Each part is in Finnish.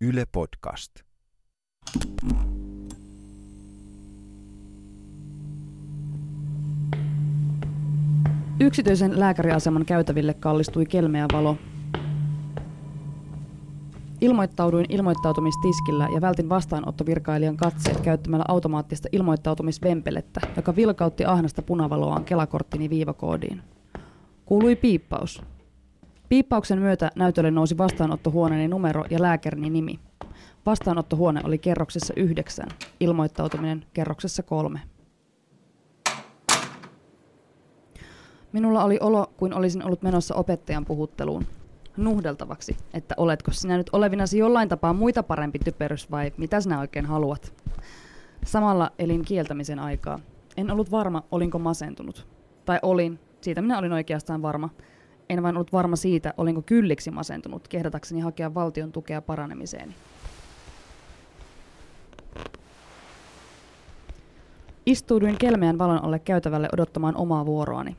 Yle Podcast. Yksityisen lääkäriaseman käytäville kallistui kelmeä valo. Ilmoittauduin ilmoittautumistiskillä ja vältin vastaanottovirkailijan katseet käyttämällä automaattista ilmoittautumisvempelettä, joka vilkautti ahnasta punavaloaan kelakorttini viivakoodiin. Kuului piippaus. Piippauksen myötä näytölle nousi vastaanottohuoneeni numero ja lääkärini nimi. Vastaanottohuone oli kerroksessa yhdeksän, ilmoittautuminen kerroksessa kolme. Minulla oli olo, kuin olisin ollut menossa opettajan puhutteluun. Nuhdeltavaksi, että oletko sinä nyt olevinasi jollain tapaa muita parempi typerys vai mitä sinä oikein haluat. Samalla elin kieltämisen aikaa. En ollut varma, olinko masentunut. Tai olin, siitä minä olin oikeastaan varma. En vain ollut varma siitä, olinko kylliksi masentunut, kehdatakseni hakea valtion tukea paranemiseen. Istuuduin kelmeän valon alle käytävälle odottamaan omaa vuoroani.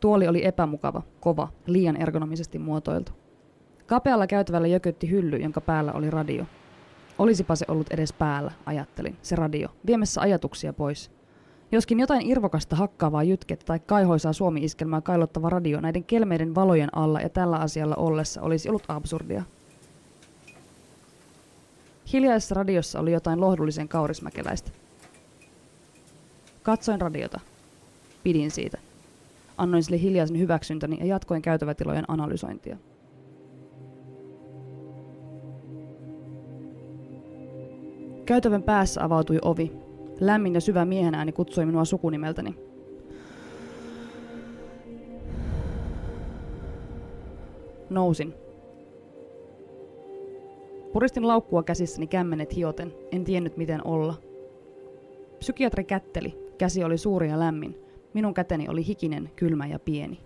Tuoli oli epämukava, kova, liian ergonomisesti muotoiltu. Kapealla käytävällä jökötti hylly, jonka päällä oli radio. Olisipa se ollut edes päällä, ajattelin, se radio, viemässä ajatuksia pois. Joskin jotain irvokasta hakkaavaa jytkettä tai kaihoisaa suomi-iskelmää kailottava radio näiden kelmeiden valojen alla ja tällä asialla ollessa olisi ollut absurdia. Hiljaisessa radiossa oli jotain lohdullisen kaurismäkeläistä. Katsoin radiota. Pidin siitä. Annoin sille hiljaisen hyväksyntäni ja jatkoin käytävätilojen analysointia. Käytävän päässä avautui ovi. Lämmin ja syvä miehen ääni kutsui minua sukunimeltäni. Nousin. Puristin laukkua käsissäni kämmenet hioten, en tiennyt miten olla. Psykiatri kätteli, käsi oli suuri ja lämmin. Minun käteni oli hikinen, kylmä ja pieni.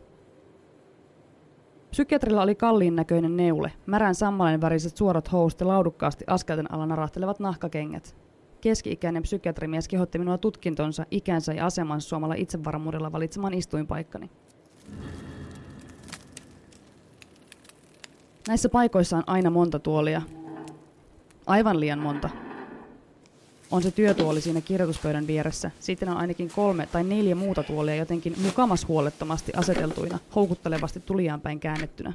Psykiatrilla oli kalliin näköinen neule, märän sammalen väriset suorat housut ja laudukkaasti askelten alla narahtelevat nahkakengät. Keski-ikäinen psykiatrimies kehotti minua tutkintonsa, ikänsä ja asemansa suomalla itsevarmuudella valitsemaan istuinpaikkani. Näissä paikoissa on aina monta tuolia. Aivan liian monta. On se työtuoli siinä kirjoituspöydän vieressä. Sitten on ainakin kolme tai neljä muuta tuolia jotenkin mukamas huolettomasti aseteltuina, houkuttelevasti tulijaan päin käännettynä.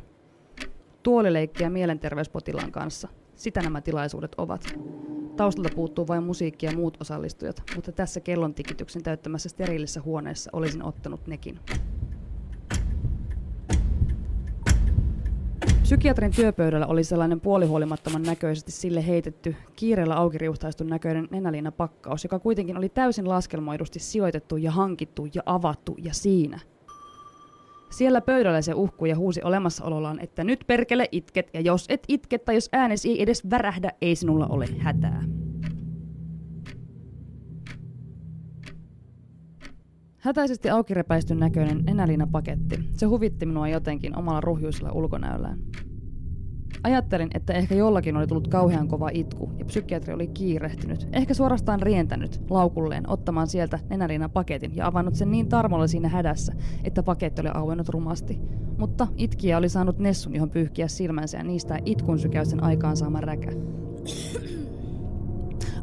Tuolileikkiä mielenterveyspotilaan kanssa. Sitä nämä tilaisuudet ovat. Taustalta puuttuu vain musiikki ja muut osallistujat, mutta tässä kellon tikityksen täyttämässä steriilissä huoneessa olisin ottanut nekin. Psykiatrin työpöydällä oli sellainen puolihuolimattoman näköisesti sille heitetty, kiireellä aukiriuhtaistun näköinen nenäliina pakkaus, joka kuitenkin oli täysin laskelmoidusti sijoitettu ja hankittu ja avattu ja siinä. Siellä pöydällä se uhkui ja huusi olemassaolollaan, että nyt perkele itket, ja jos et itket tai jos äänesi ei edes värähdä, ei sinulla ole hätää. Hätäisesti aukirepäistyn näköinen enäliina-paketti. Se huvitti minua jotenkin omalla ruhjuisella ulkonäöllään. Ajattelin, että ehkä jollakin oli tullut kauhean kova itku ja psykiatri oli kiirehtynyt, ehkä suorastaan rientänyt laukulleen ottamaan sieltä nenäliina paketin ja avannut sen niin tarmolla siinä hädässä, että paketti oli auennut rumasti. Mutta itkiä oli saanut Nessun, johon pyyhkiä silmänsä ja niistä itkun sykäysten aikaan saama räkä.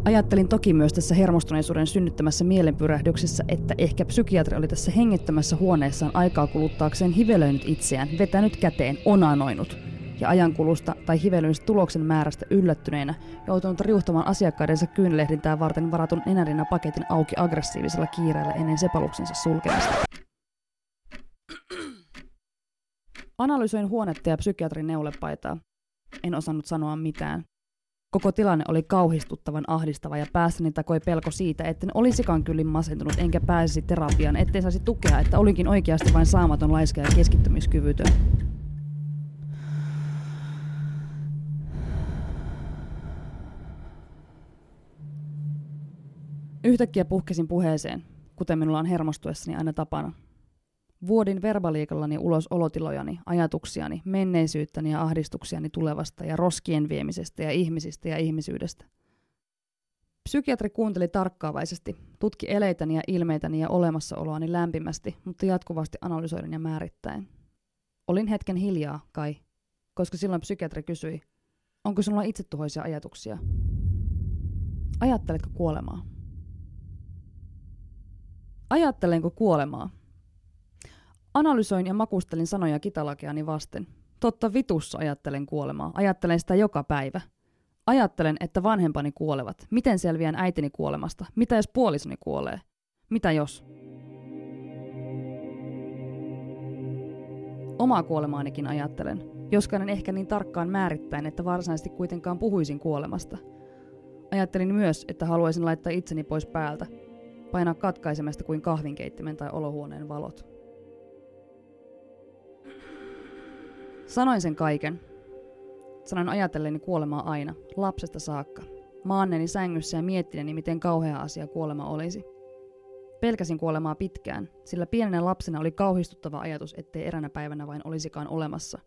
Ajattelin toki myös tässä hermostuneisuuden synnyttämässä mielenpyrähdyksessä, että ehkä psykiatri oli tässä hengittämässä huoneessaan aikaa kuluttaakseen hivelöinyt itseään, vetänyt käteen, onanoinut. Ja ajankulusta tai hivelöinnistä tuloksen määrästä yllättyneenä joutunut riuhtamaan asiakkaidensa kyynelehdintää varten varatun enärina paketin auki aggressiivisella kiireellä ennen sepaluksensa sulkemista. Analysoin huonetta ja psykiatrin neulepaitaa. En osannut sanoa mitään. Koko tilanne oli kauhistuttavan ahdistava ja päässäni takoi pelko siitä, etten olisikaan kyllin masentunut enkä pääsisi terapiaan, ettei saisi tukea, että olinkin oikeasti vain saamaton laiska ja keskittymiskyvytön. Yhtäkkiä puhkesin puheeseen, kuten minulla on hermostuessani aina tapana. Vuodin verbaliikallani ulos olotilojani, ajatuksiani, menneisyyttäni ja ahdistuksiani tulevasta ja roskien viemisestä ja ihmisistä ja ihmisyydestä. Psykiatri kuunteli tarkkaavaisesti, tutki eleitäni ja ilmeitäni ja olemassaoloani lämpimästi, mutta jatkuvasti analysoiden ja määrittäen. Olin hetken hiljaa, kai, koska silloin psykiatri kysyi, Onko sinulla itsetuhoisia ajatuksia? Ajatteletko kuolemaa? Ajattelenko kuolemaa? Analysoin ja makustelin sanoja kitalakeani vasten. Totta vitussa ajattelen kuolemaa. Ajattelen sitä joka päivä. Ajattelen, että vanhempani kuolevat. Miten selviän äitini kuolemasta? Mitä jos puolisoni kuolee? Mitä jos? Omaa kuolemaanikin ajattelen, joskaan en ehkä niin tarkkaan määrittäen, että varsinaisesti kuitenkaan puhuisin kuolemasta. Ajattelin myös, että haluaisin laittaa itseni pois päältä, painaa katkaisemasta kuin kahvinkeittimen tai olohuoneen valot. Sanoin sen kaiken. Sanoin ajatelleni kuolemaa aina, lapsesta saakka. Maanneni sängyssä ja miettineni, miten kauhea asia kuolema olisi. Pelkäsin kuolemaa pitkään, sillä pienenä lapsena oli kauhistuttava ajatus, ettei eränä päivänä vain olisikaan olemassa,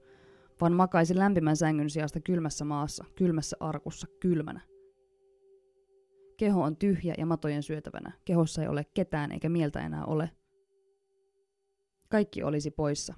vaan makaisin lämpimän sängyn sijasta kylmässä maassa, kylmässä arkussa, kylmänä. Keho on tyhjä ja matojen syötävänä. Kehossa ei ole ketään eikä mieltä enää ole. Kaikki olisi poissa.